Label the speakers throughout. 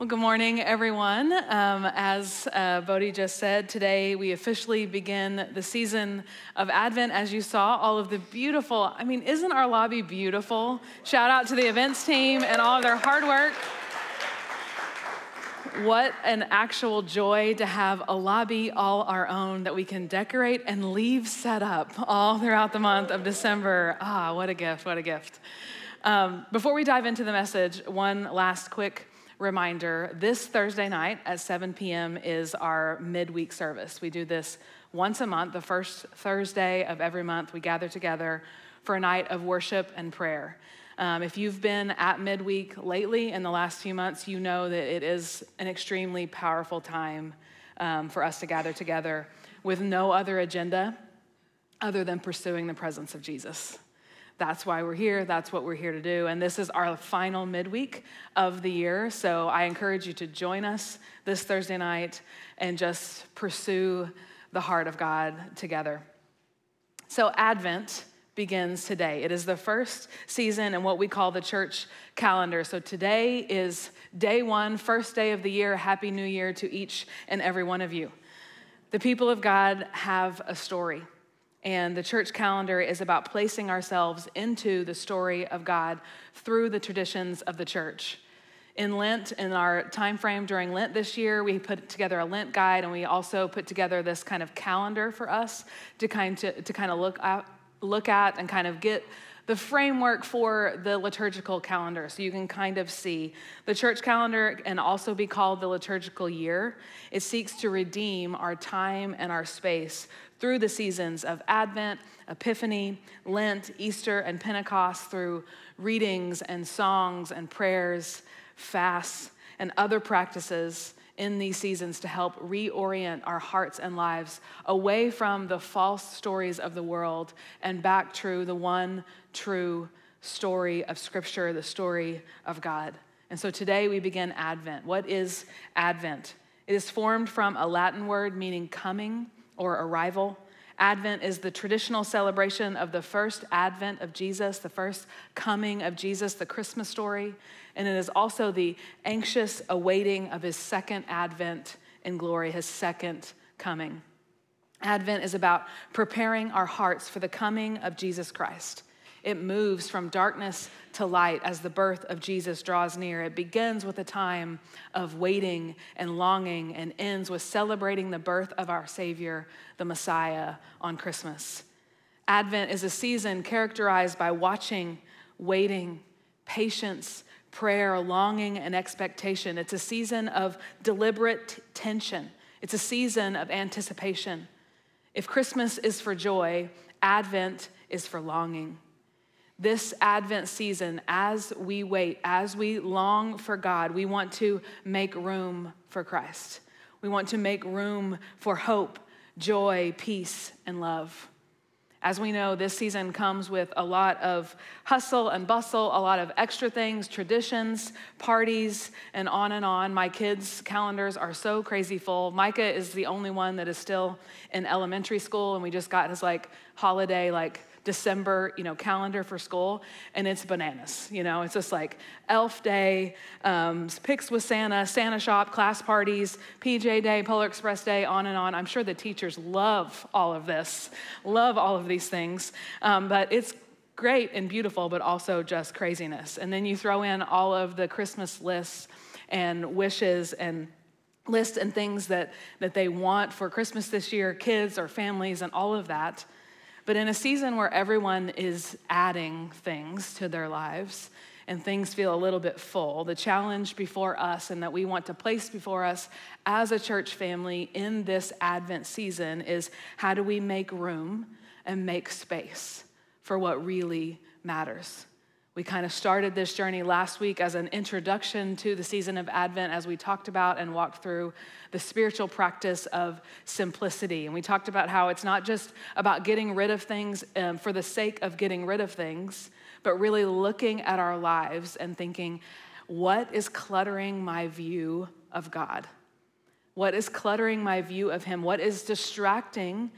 Speaker 1: Well, good morning, everyone. Um, as uh, Bodhi just said, today we officially begin the season of Advent. As you saw, all of the beautiful, I mean, isn't our lobby beautiful? Shout out to the events team and all of their hard work. What an actual joy to have a lobby all our own that we can decorate and leave set up all throughout the month of December. Ah, what a gift, what a gift. Um, before we dive into the message, one last quick reminder this Thursday night at 7 p.m. is our midweek service. We do this once a month, the first Thursday of every month. We gather together for a night of worship and prayer. Um, if you've been at midweek lately in the last few months, you know that it is an extremely powerful time um, for us to gather together with no other agenda other than pursuing the presence of Jesus that's why we're here. That's what we're here to do. And this is our final midweek of the year. So I encourage you to join us this Thursday night and just pursue the heart of God together. So, Advent begins today. It is the first season in what we call the church calendar. So, today is day one, first day of the year. Happy New Year to each and every one of you. The people of God have a story. And the church calendar is about placing ourselves into the story of God through the traditions of the church. In Lent, in our time frame during Lent this year, we put together a Lent guide and we also put together this kind of calendar for us to kind to, to kind of look at, look at and kind of get the framework for the liturgical calendar. So you can kind of see the church calendar can also be called the liturgical year. It seeks to redeem our time and our space through the seasons of Advent, Epiphany, Lent, Easter, and Pentecost through readings and songs and prayers, fasts, and other practices in these seasons to help reorient our hearts and lives away from the false stories of the world and back to the one true story of Scripture, the story of God. And so today we begin Advent. What is Advent? It is formed from a Latin word meaning coming or arrival. Advent is the traditional celebration of the first advent of Jesus, the first coming of Jesus, the Christmas story. And it is also the anxious awaiting of his second advent in glory, his second coming. Advent is about preparing our hearts for the coming of Jesus Christ. It moves from darkness to light as the birth of Jesus draws near. It begins with a time of waiting and longing and ends with celebrating the birth of our Savior, the Messiah, on Christmas. Advent is a season characterized by watching, waiting, patience, prayer, longing, and expectation. It's a season of deliberate tension, it's a season of anticipation. If Christmas is for joy, Advent is for longing this Advent season, as we wait, as we long for God, we want to make room for Christ. We want to make room for hope, joy, peace, and love. As we know, this season comes with a lot of hustle and bustle, a lot of extra things, traditions, parties, and on and on. My kids' calendars are so crazy full. Micah is the only one that is still in elementary school, and we just got his like holiday, like December, you know, calendar for school, and it's bananas. You know, it's just like Elf Day, um, pics with Santa, Santa shop, class parties, PJ Day, Polar Express Day, on and on. I'm sure the teachers love all of this, love all of these things, um, but it's great and beautiful, but also just craziness. And then you throw in all of the Christmas lists and wishes and lists and things that, that they want for Christmas this year, kids or families, and all of that. But in a season where everyone is adding things to their lives and things feel a little bit full, the challenge before us and that we want to place before us as a church family in this Advent season is how do we make room and make space for what really matters? We kind of started this journey last week as an introduction to the season of Advent as we talked about and walked through the spiritual practice of simplicity. And we talked about how it's not just about getting rid of things um, for the sake of getting rid of things, but really looking at our lives and thinking, what is cluttering my view of God? What is cluttering my view of Him? What is distracting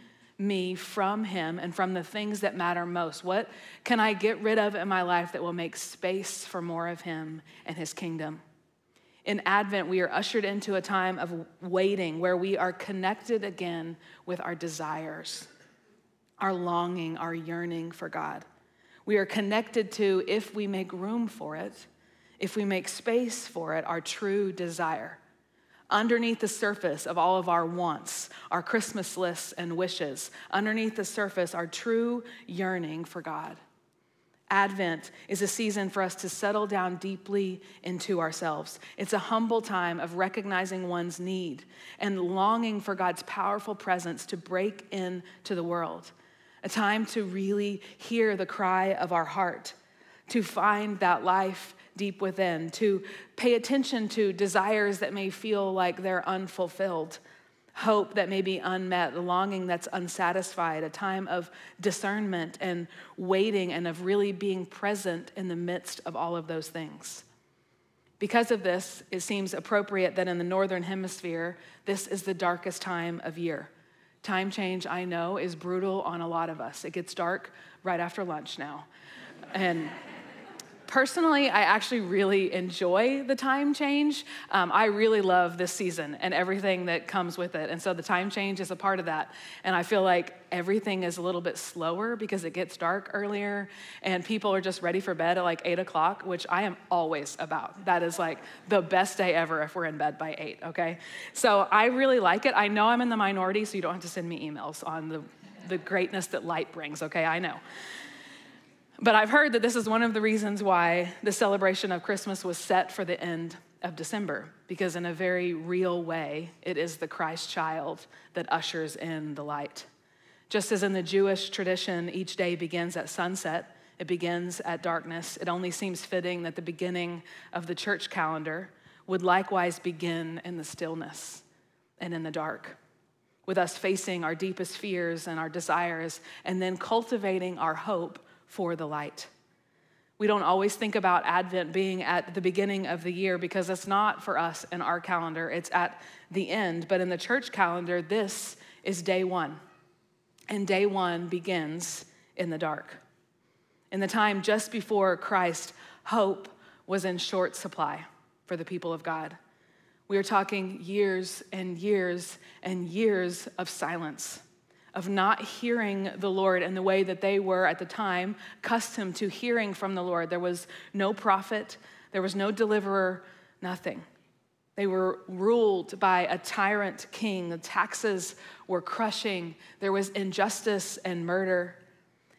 Speaker 1: me from Him and from the things that matter most? What can I get rid of in my life that will make space for more of Him and His kingdom? In Advent, we are ushered into a time of waiting where we are connected again with our desires, our longing, our yearning for God. We are connected to, if we make room for it, if we make space for it, our true desire. Underneath the surface of all of our wants, our Christmas lists and wishes, underneath the surface, our true yearning for God. Advent is a season for us to settle down deeply into ourselves. It's a humble time of recognizing one's need and longing for God's powerful presence to break into the world. A time to really hear the cry of our heart, to find that life deep within, to pay attention to desires that may feel like they're unfulfilled hope that may be unmet, longing that's unsatisfied, a time of discernment and waiting and of really being present in the midst of all of those things. Because of this, it seems appropriate that in the Northern Hemisphere, this is the darkest time of year. Time change, I know, is brutal on a lot of us. It gets dark right after lunch now. And personally, I actually really enjoy the time change. Um, I really love this season and everything that comes with it. And so the time change is a part of that. And I feel like everything is a little bit slower because it gets dark earlier and people are just ready for bed at like eight o'clock, which I am always about. That is like the best day ever if we're in bed by eight, okay? So I really like it. I know I'm in the minority, so you don't have to send me emails on the, the greatness that light brings, okay? I know. But I've heard that this is one of the reasons why the celebration of Christmas was set for the end of December, because in a very real way, it is the Christ child that ushers in the light. Just as in the Jewish tradition, each day begins at sunset, it begins at darkness. It only seems fitting that the beginning of the church calendar would likewise begin in the stillness and in the dark, with us facing our deepest fears and our desires, and then cultivating our hope for the light. We don't always think about Advent being at the beginning of the year because it's not for us in our calendar, it's at the end. But in the church calendar, this is day one. And day one begins in the dark. In the time just before Christ, hope was in short supply for the people of God. We are talking years and years and years of silence of not hearing the Lord in the way that they were at the time accustomed to hearing from the Lord. There was no prophet, there was no deliverer, nothing. They were ruled by a tyrant king. The taxes were crushing. There was injustice and murder.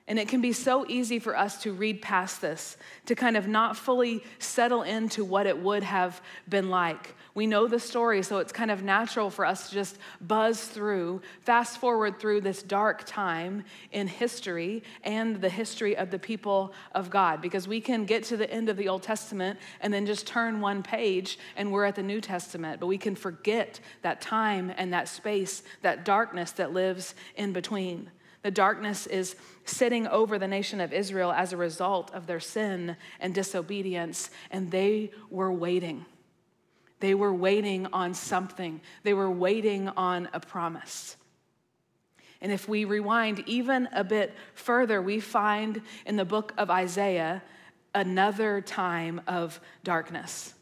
Speaker 1: And it can be so easy for us to read past this, to kind of not fully settle into what it would have been like. We know the story, so it's kind of natural for us to just buzz through, fast forward through this dark time in history and the history of the people of God, because we can get to the end of the Old Testament and then just turn one page and we're at the New Testament, but we can forget that time and that space, that darkness that lives in between. The darkness is sitting over the nation of Israel as a result of their sin and disobedience, and they were waiting. They were waiting on something, they were waiting on a promise. And if we rewind even a bit further, we find in the book of Isaiah another time of darkness.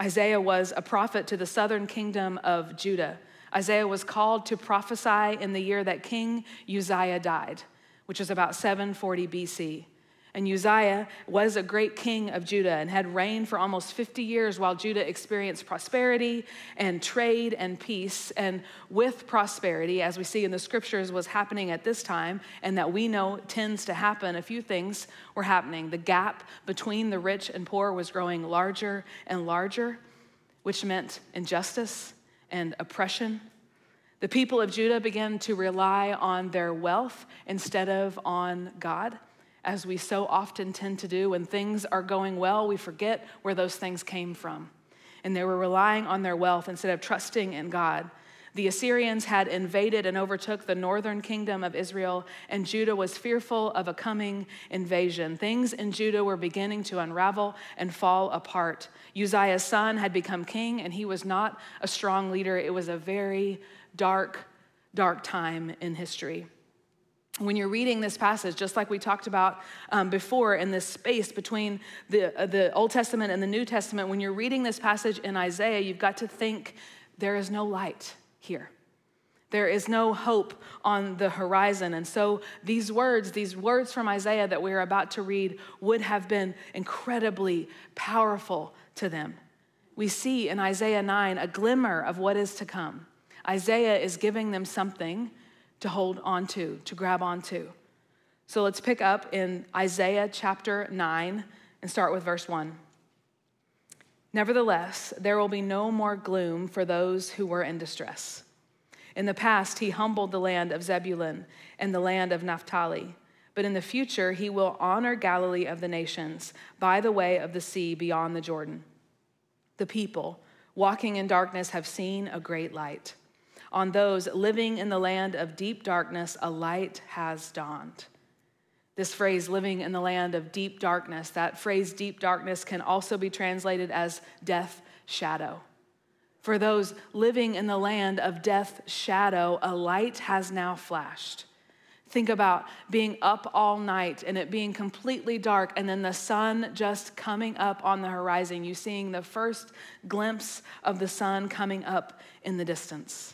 Speaker 1: Isaiah was a prophet to the southern kingdom of Judah. Isaiah was called to prophesy in the year that King Uzziah died, which is about 740 BC. And Uzziah was a great king of Judah and had reigned for almost 50 years while Judah experienced prosperity and trade and peace. And with prosperity, as we see in the scriptures, was happening at this time, and that we know tends to happen, a few things were happening. The gap between the rich and poor was growing larger and larger, which meant injustice and oppression. The people of Judah began to rely on their wealth instead of on God as we so often tend to do. When things are going well, we forget where those things came from. And they were relying on their wealth instead of trusting in God. The Assyrians had invaded and overtook the northern kingdom of Israel, and Judah was fearful of a coming invasion. Things in Judah were beginning to unravel and fall apart. Uzziah's son had become king, and he was not a strong leader. It was a very dark, dark time in history. When you're reading this passage, just like we talked about um, before in this space between the, uh, the Old Testament and the New Testament, when you're reading this passage in Isaiah, you've got to think there is no light here. There is no hope on the horizon. And so these words, these words from Isaiah that we're about to read, would have been incredibly powerful to them. We see in Isaiah 9 a glimmer of what is to come. Isaiah is giving them something to hold on to, to grab onto. So let's pick up in Isaiah chapter 9 and start with verse 1. Nevertheless, there will be no more gloom for those who were in distress. In the past, he humbled the land of Zebulun and the land of Naphtali. But in the future, he will honor Galilee of the nations by the way of the sea beyond the Jordan. The people walking in darkness have seen a great light. On those living in the land of deep darkness, a light has dawned. This phrase, living in the land of deep darkness, that phrase, deep darkness, can also be translated as death shadow. For those living in the land of death shadow, a light has now flashed. Think about being up all night and it being completely dark, and then the sun just coming up on the horizon. You seeing the first glimpse of the sun coming up in the distance.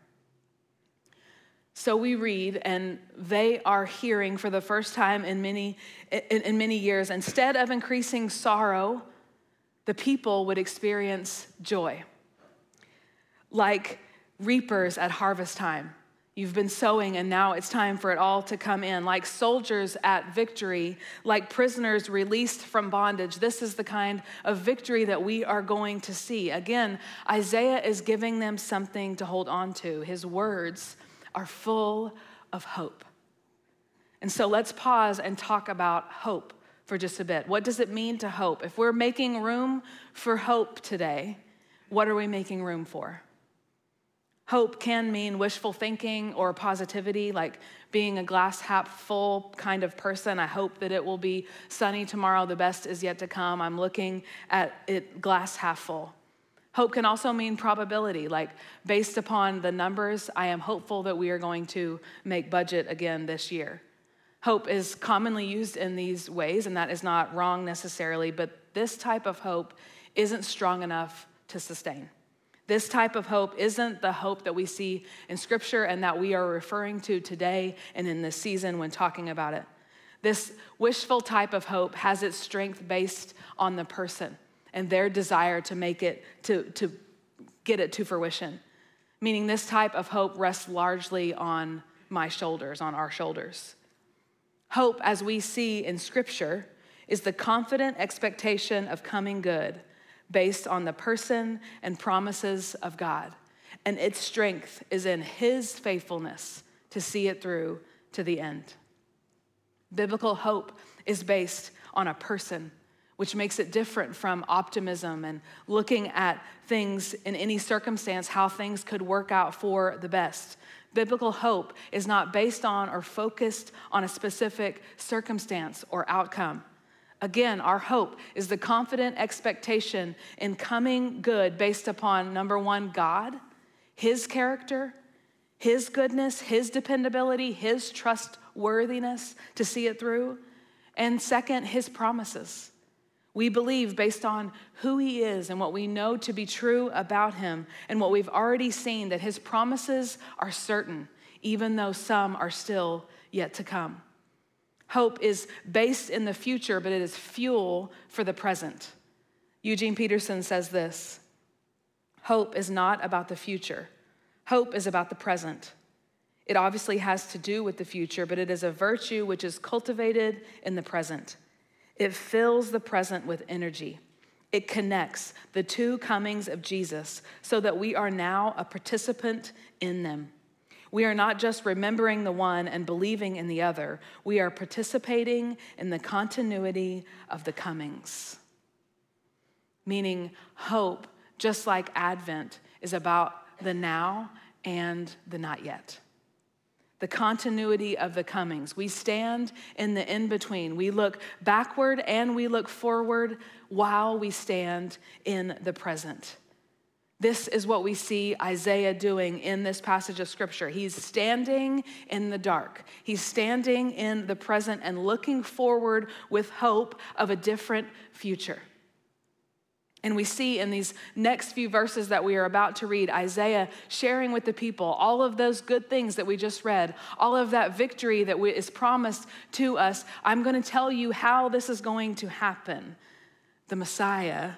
Speaker 1: So we read, and they are hearing for the first time in many, in, in, many years, instead of increasing sorrow, the people would experience joy. Like reapers at harvest time. You've been sowing, and now it's time for it all to come in. Like soldiers at victory, like prisoners released from bondage. This is the kind of victory that we are going to see. Again, Isaiah is giving them something to hold on to. His words are full of hope. And so let's pause and talk about hope for just a bit. What does it mean to hope? If we're making room for hope today, what are we making room for? Hope can mean wishful thinking or positivity, like being a glass half full kind of person. I hope that it will be sunny tomorrow. The best is yet to come. I'm looking at it glass half full. Hope can also mean probability, like based upon the numbers, I am hopeful that we are going to make budget again this year. Hope is commonly used in these ways, and that is not wrong necessarily, but this type of hope isn't strong enough to sustain. This type of hope isn't the hope that we see in Scripture and that we are referring to today and in this season when talking about it. This wishful type of hope has its strength based on the person and their desire to make it, to, to get it to fruition. Meaning, this type of hope rests largely on my shoulders, on our shoulders. Hope, as we see in Scripture, is the confident expectation of coming good based on the person and promises of God. And its strength is in His faithfulness to see it through to the end. Biblical hope is based on a person which makes it different from optimism and looking at things in any circumstance, how things could work out for the best. Biblical hope is not based on or focused on a specific circumstance or outcome. Again, our hope is the confident expectation in coming good based upon number one, God, His character, His goodness, His dependability, His trustworthiness to see it through, and second, His promises. We believe based on who he is and what we know to be true about him and what we've already seen that his promises are certain, even though some are still yet to come. Hope is based in the future, but it is fuel for the present. Eugene Peterson says this Hope is not about the future, hope is about the present. It obviously has to do with the future, but it is a virtue which is cultivated in the present. It fills the present with energy. It connects the two comings of Jesus so that we are now a participant in them. We are not just remembering the one and believing in the other, we are participating in the continuity of the comings. Meaning, hope, just like Advent, is about the now and the not yet. The continuity of the comings. We stand in the in between. We look backward and we look forward while we stand in the present. This is what we see Isaiah doing in this passage of scripture. He's standing in the dark, he's standing in the present and looking forward with hope of a different future. And we see in these next few verses that we are about to read, Isaiah sharing with the people all of those good things that we just read, all of that victory that is promised to us. I'm going to tell you how this is going to happen. The Messiah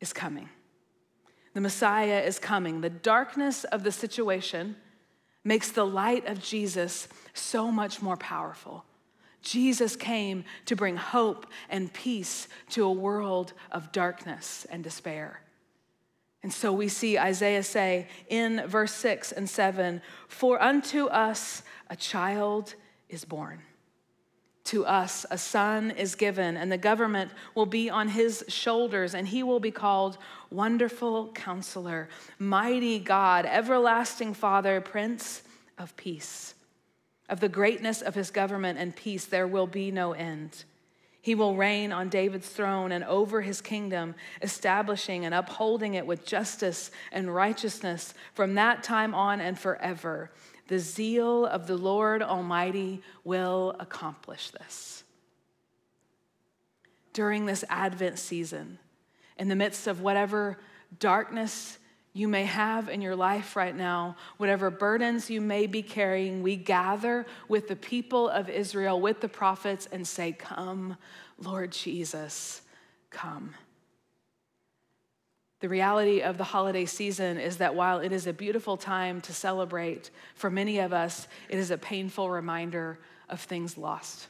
Speaker 1: is coming. The Messiah is coming. The darkness of the situation makes the light of Jesus so much more powerful. Jesus came to bring hope and peace to a world of darkness and despair. And so we see Isaiah say in verse 6 and 7 For unto us a child is born. To us a son is given, and the government will be on his shoulders, and he will be called Wonderful Counselor, Mighty God, Everlasting Father, Prince of Peace. Of the greatness of his government and peace, there will be no end. He will reign on David's throne and over his kingdom, establishing and upholding it with justice and righteousness from that time on and forever. The zeal of the Lord Almighty will accomplish this. During this Advent season, in the midst of whatever darkness you may have in your life right now, whatever burdens you may be carrying, we gather with the people of Israel, with the prophets, and say, Come, Lord Jesus, come. The reality of the holiday season is that while it is a beautiful time to celebrate, for many of us, it is a painful reminder of things lost,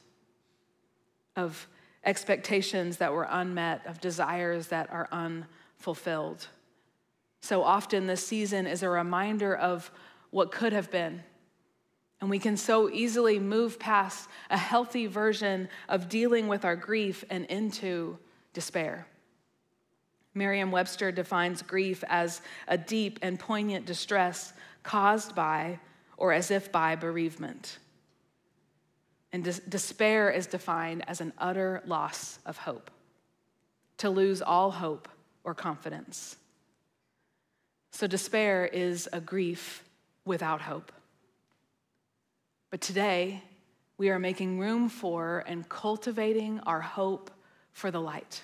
Speaker 1: of expectations that were unmet, of desires that are unfulfilled. So often, this season is a reminder of what could have been. And we can so easily move past a healthy version of dealing with our grief and into despair. Merriam Webster defines grief as a deep and poignant distress caused by or as if by bereavement. And des- despair is defined as an utter loss of hope, to lose all hope or confidence. So, despair is a grief without hope. But today, we are making room for and cultivating our hope for the light.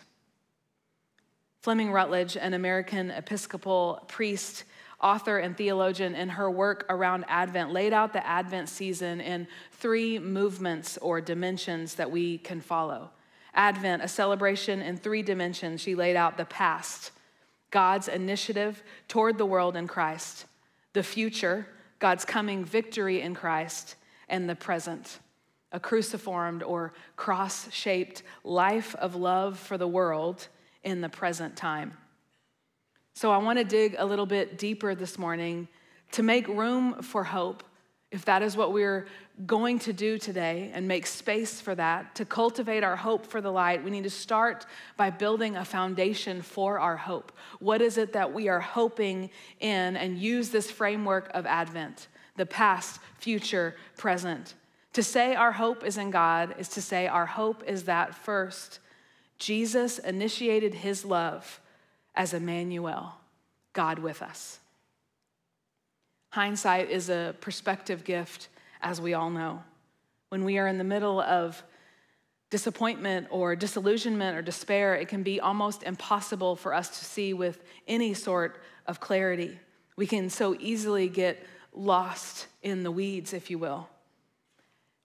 Speaker 1: Fleming Rutledge, an American Episcopal priest, author, and theologian, in her work around Advent, laid out the Advent season in three movements or dimensions that we can follow. Advent, a celebration in three dimensions. She laid out the past, God's initiative toward the world in Christ, the future, God's coming victory in Christ, and the present, a cruciformed or cross shaped life of love for the world in the present time. So I want to dig a little bit deeper this morning to make room for hope, if that is what we're going to do today, and make space for that, to cultivate our hope for the light, we need to start by building a foundation for our hope. What is it that we are hoping in, and use this framework of Advent the past, future, present. To say our hope is in God is to say our hope is that first Jesus initiated his love as Emmanuel, God with us. Hindsight is a perspective gift, as we all know. When we are in the middle of disappointment or disillusionment or despair, it can be almost impossible for us to see with any sort of clarity. We can so easily get lost in the weeds, if you will.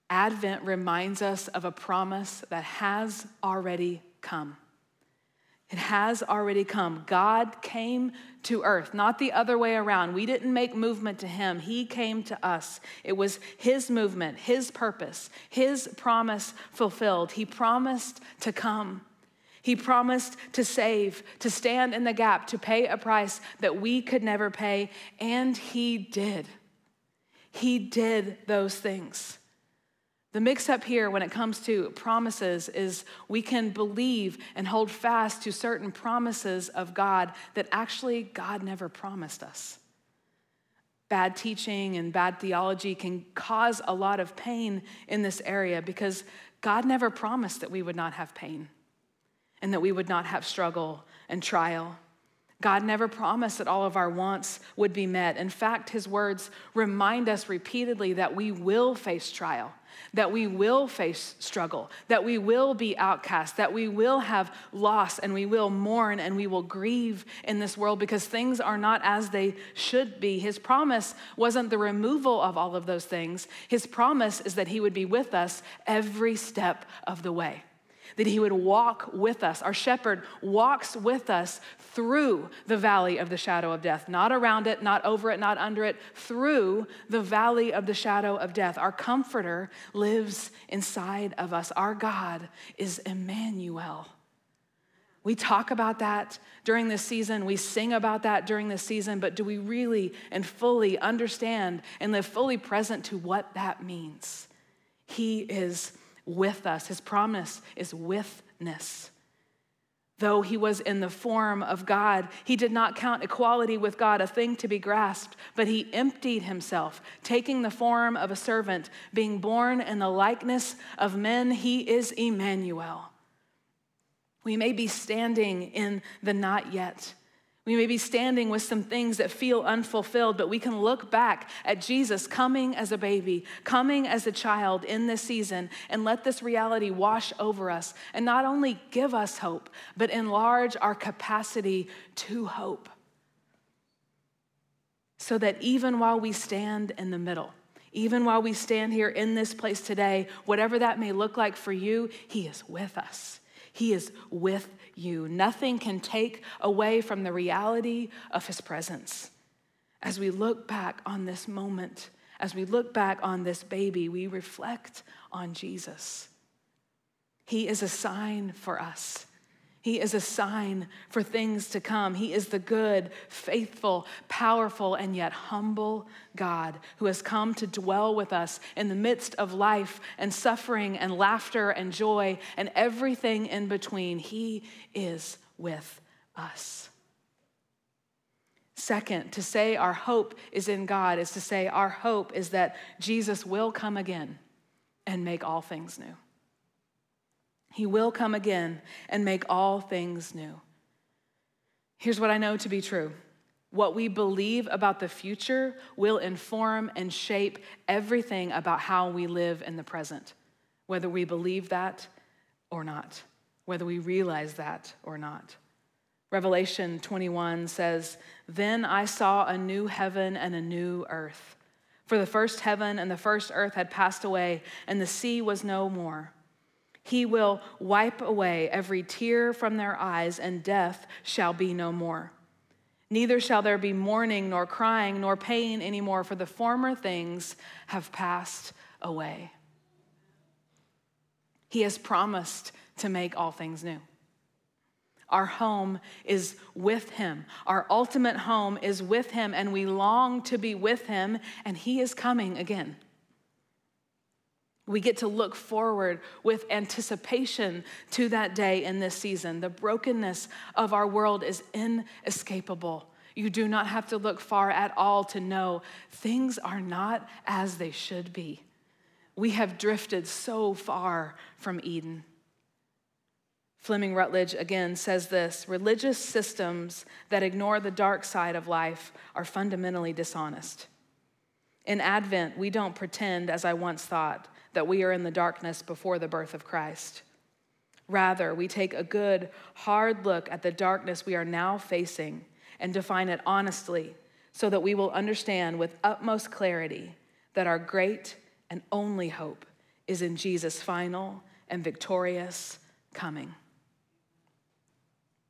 Speaker 1: Advent reminds us of a promise that has already come. It has already come. God came to earth, not the other way around. We didn't make movement to him, he came to us. It was his movement, his purpose, his promise fulfilled. He promised to come. He promised to save, to stand in the gap, to pay a price that we could never pay, and he did. He did those things. The mix up here when it comes to promises is we can believe and hold fast to certain promises of God that actually God never promised us. Bad teaching and bad theology can cause a lot of pain in this area because God never promised that we would not have pain and that we would not have struggle and trial. God never promised that all of our wants would be met. In fact, his words remind us repeatedly that we will face trial, that we will face struggle, that we will be outcast, that we will have loss and we will mourn and we will grieve in this world because things are not as they should be. His promise wasn't the removal of all of those things, his promise is that he would be with us every step of the way that he would walk with us. Our shepherd walks with us through the valley of the shadow of death, not around it, not over it, not under it, through the valley of the shadow of death. Our comforter lives inside of us. Our God is Emmanuel. We talk about that during this season. We sing about that during this season, but do we really and fully understand and live fully present to what that means? He is with us. His promise is withness. Though he was in the form of God, he did not count equality with God a thing to be grasped, but he emptied himself, taking the form of a servant, being born in the likeness of men. He is Emmanuel. We may be standing in the not yet. We may be standing with some things that feel unfulfilled, but we can look back at Jesus coming as a baby, coming as a child in this season, and let this reality wash over us and not only give us hope, but enlarge our capacity to hope. So that even while we stand in the middle, even while we stand here in this place today, whatever that may look like for you, He is with us. He is with you. Nothing can take away from the reality of His presence. As we look back on this moment, as we look back on this baby, we reflect on Jesus. He is a sign for us. He is a sign for things to come. He is the good, faithful, powerful, and yet humble God who has come to dwell with us in the midst of life and suffering and laughter and joy and everything in between. He is with us. Second, to say our hope is in God is to say our hope is that Jesus will come again and make all things new. He will come again and make all things new. Here's what I know to be true what we believe about the future will inform and shape everything about how we live in the present, whether we believe that or not, whether we realize that or not. Revelation 21 says, Then I saw a new heaven and a new earth. For the first heaven and the first earth had passed away, and the sea was no more. He will wipe away every tear from their eyes, and death shall be no more. Neither shall there be mourning, nor crying, nor pain anymore, for the former things have passed away. He has promised to make all things new. Our home is with Him. Our ultimate home is with Him, and we long to be with Him, and He is coming again. We get to look forward with anticipation to that day in this season. The brokenness of our world is inescapable. You do not have to look far at all to know things are not as they should be. We have drifted so far from Eden. Fleming Rutledge again says this religious systems that ignore the dark side of life are fundamentally dishonest. In Advent, we don't pretend, as I once thought, that we are in the darkness before the birth of Christ. Rather, we take a good, hard look at the darkness we are now facing and define it honestly so that we will understand with utmost clarity that our great and only hope is in Jesus' final and victorious coming.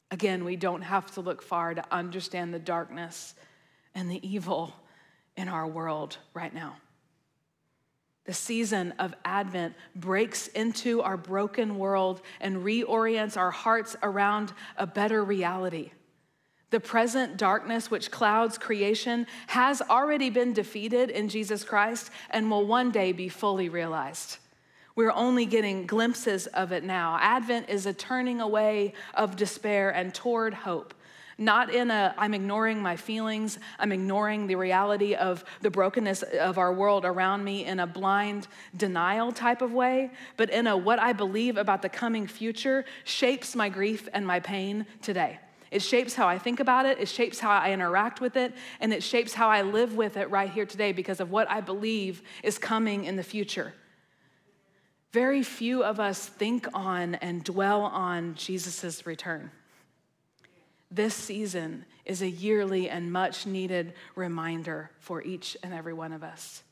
Speaker 1: Again, we don't have to look far to understand the darkness and the evil in our world right now. The season of Advent breaks into our broken world and reorients our hearts around a better reality. The present darkness which clouds creation has already been defeated in Jesus Christ and will one day be fully realized. We're only getting glimpses of it now. Advent is a turning away of despair and toward hope. Not in a, I'm ignoring my feelings, I'm ignoring the reality of the brokenness of our world around me in a blind denial type of way, but in a what I believe about the coming future shapes my grief and my pain today. It shapes how I think about it, it shapes how I interact with it, and it shapes how I live with it right here today because of what I believe is coming in the future. Very few of us think on and dwell on Jesus' return. This season is a yearly and much needed reminder for each and every one of us.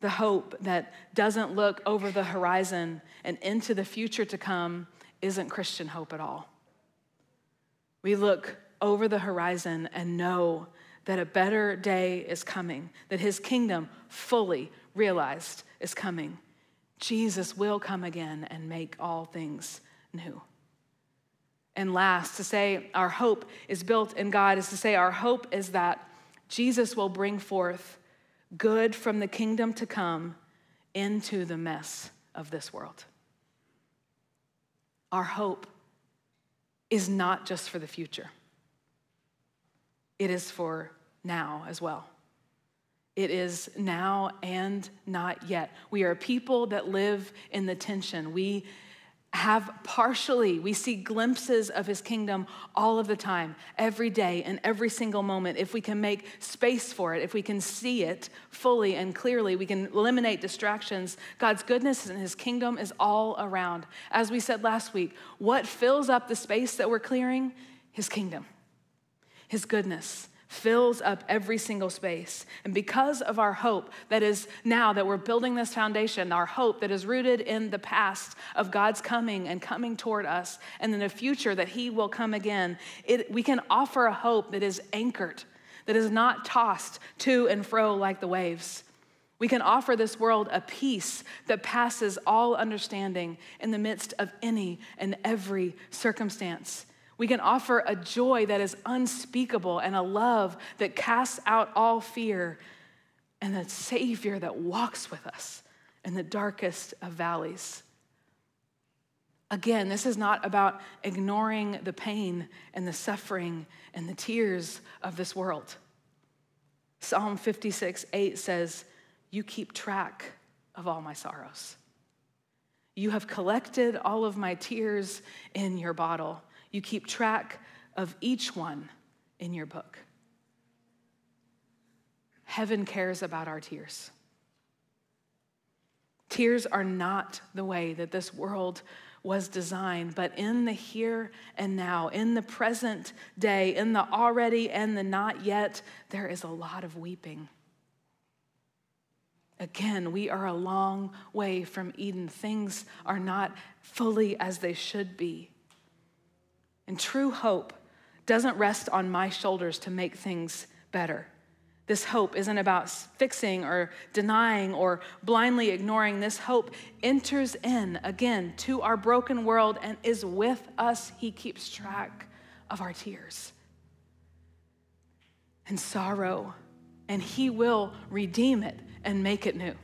Speaker 1: The hope that doesn't look over the horizon and into the future to come isn't Christian hope at all. We look over the horizon and know that a better day is coming, that his kingdom, fully realized, is coming. Jesus will come again and make all things new. And last, to say our hope is built in God is to say our hope is that Jesus will bring forth good from the kingdom to come into the mess of this world. Our hope is not just for the future, it is for now as well. It is now and not yet. We are people that live in the tension. We have partially, we see glimpses of his kingdom all of the time, every day, and every single moment. If we can make space for it, if we can see it fully and clearly, we can eliminate distractions. God's goodness and his kingdom is all around. As we said last week, what fills up the space that we're clearing? His kingdom, his goodness fills up every single space. And because of our hope that is now that we're building this foundation, our hope that is rooted in the past of God's coming and coming toward us, and in the future that He will come again, it, we can offer a hope that is anchored, that is not tossed to and fro like the waves. We can offer this world a peace that passes all understanding in the midst of any and every circumstance. We can offer a joy that is unspeakable and a love that casts out all fear and a Savior that walks with us in the darkest of valleys. Again, this is not about ignoring the pain and the suffering and the tears of this world. Psalm 56 8 says, You keep track of all my sorrows. You have collected all of my tears in your bottle. You keep track of each one in your book. Heaven cares about our tears. Tears are not the way that this world was designed, but in the here and now, in the present day, in the already and the not yet, there is a lot of weeping. Again, we are a long way from Eden. Things are not fully as they should be. And true hope doesn't rest on my shoulders to make things better. This hope isn't about fixing or denying or blindly ignoring. This hope enters in again to our broken world and is with us. He keeps track of our tears and sorrow, and He will redeem it and make it new.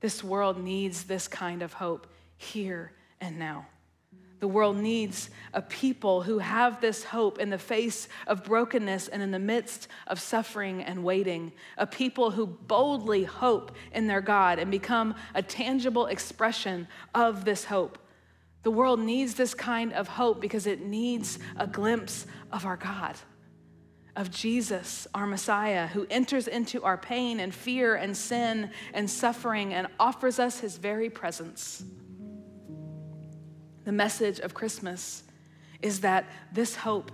Speaker 1: This world needs this kind of hope here and now. The world needs a people who have this hope in the face of brokenness and in the midst of suffering and waiting. A people who boldly hope in their God and become a tangible expression of this hope. The world needs this kind of hope because it needs a glimpse of our God, of Jesus, our Messiah, who enters into our pain and fear and sin and suffering and offers us his very presence. The message of Christmas is that this hope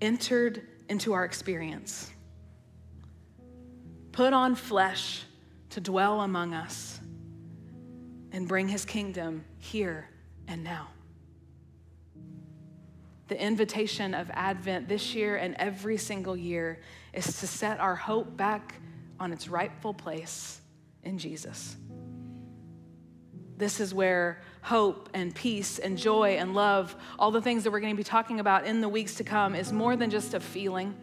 Speaker 1: entered into our experience, put on flesh to dwell among us, and bring his kingdom here and now. The invitation of Advent this year and every single year is to set our hope back on its rightful place in Jesus. This is where hope and peace and joy and love, all the things that we're going to be talking about in the weeks to come, is more than just a feeling.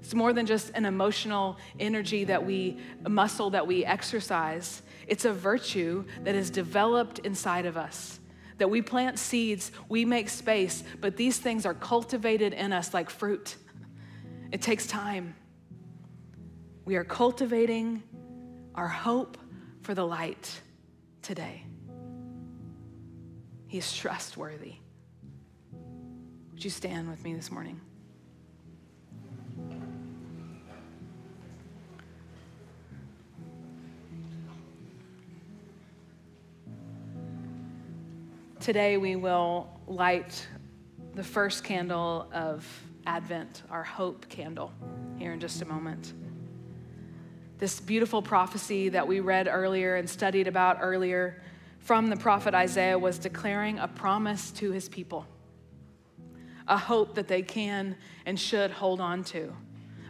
Speaker 1: It's more than just an emotional energy that we, muscle that we exercise. It's a virtue that is developed inside of us. That we plant seeds, we make space, but these things are cultivated in us like fruit. It takes time. We are cultivating our hope for the light today. He is trustworthy. Would you stand with me this morning? Today we will light the first candle of Advent, our hope candle, here in just a moment. This beautiful prophecy that we read earlier and studied about earlier from the prophet Isaiah was declaring a promise to his people, a hope that they can and should hold on to,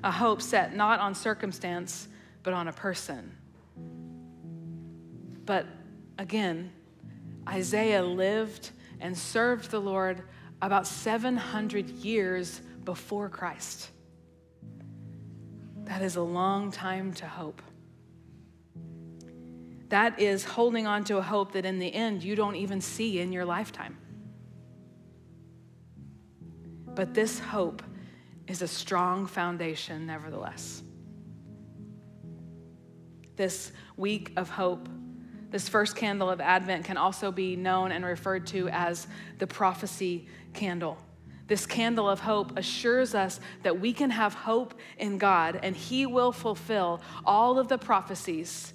Speaker 1: a hope set not on circumstance, but on a person. But again, Isaiah lived and served the Lord about 700 years before Christ. That is a long time to hope. That is holding on to a hope that in the end you don't even see in your lifetime. But this hope is a strong foundation, nevertheless. This week of hope this first candle of Advent can also be known and referred to as the prophecy candle. This candle of hope assures us that we can have hope in God and He will fulfill all of the prophecies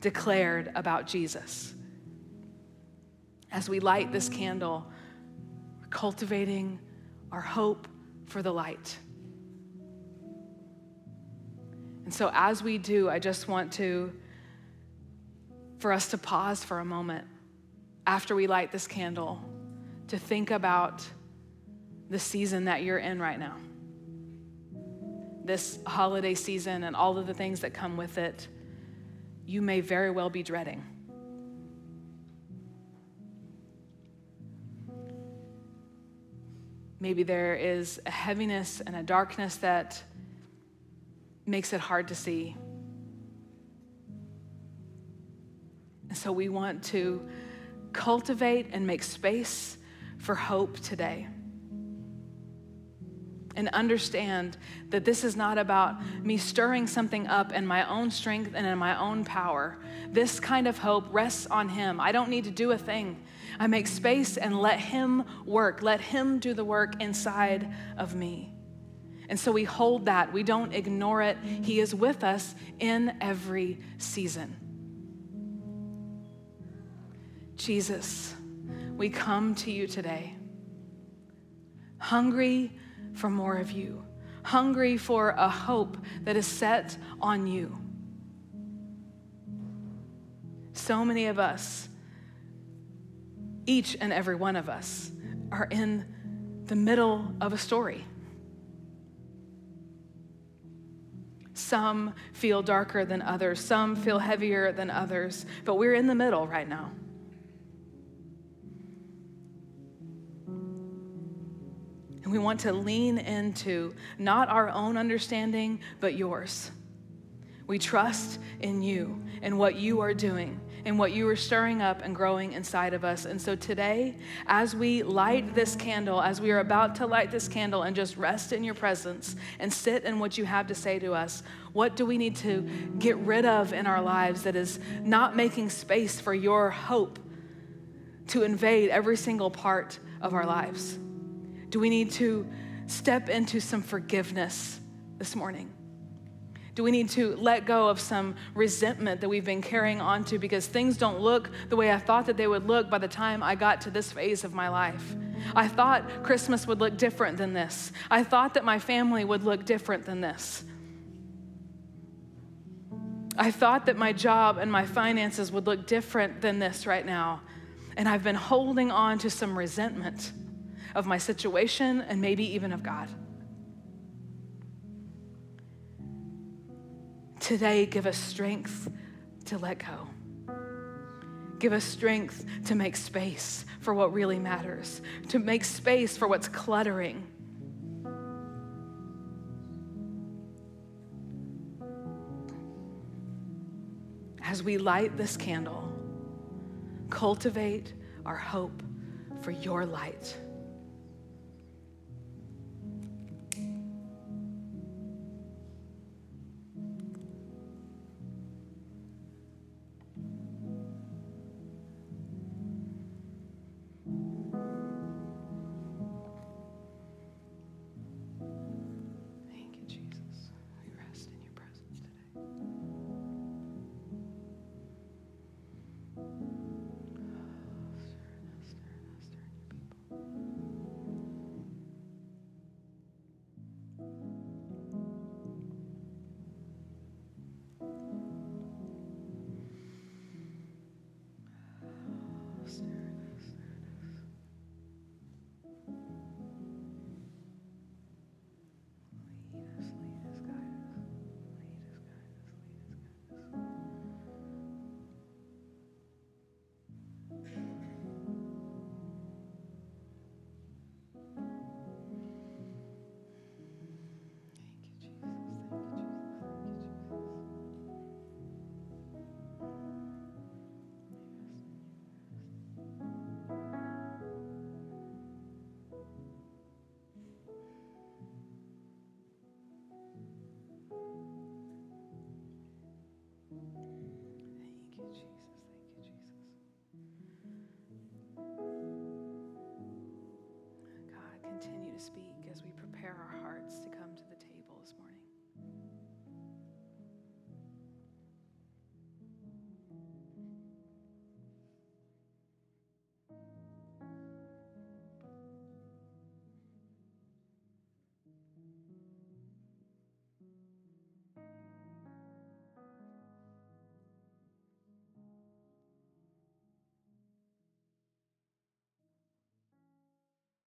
Speaker 1: declared about Jesus. As we light this candle, we're cultivating our hope for the light. And so, as we do, I just want to for us to pause for a moment after we light this candle to think about the season that you're in right now. This holiday season and all of the things that come with it, you may very well be dreading. Maybe there is a heaviness and a darkness that makes it hard to see. And so we want to cultivate and make space for hope today. And understand that this is not about me stirring something up in my own strength and in my own power. This kind of hope rests on Him. I don't need to do a thing. I make space and let Him work, let Him do the work inside of me. And so we hold that, we don't ignore it. He is with us in every season. Jesus, we come to you today, hungry for more of you, hungry for a hope that is set on you. So many of us, each and every one of us, are in the middle of a story. Some feel darker than others, some feel heavier than others, but we're in the middle right now. And we want to lean into not our own understanding, but yours. We trust in you and what you are doing and what you are stirring up and growing inside of us. And so today, as we light this candle, as we are about to light this candle and just rest in your presence and sit in what you have to say to us, what do we need to get rid of in our lives that is not making space for your hope to invade every single part of our lives? Do we need to step into some forgiveness this morning? Do we need to let go of some resentment that we've been carrying on to because things don't look the way I thought that they would look by the time I got to this phase of my life? I thought Christmas would look different than this. I thought that my family would look different than this. I thought that my job and my finances would look different than this right now. And I've been holding on to some resentment of my situation, and maybe even of God. Today, give us strength to let go. Give us strength to make space for what really matters, to make space for what's cluttering. As we light this candle, cultivate our hope for your light. to speak.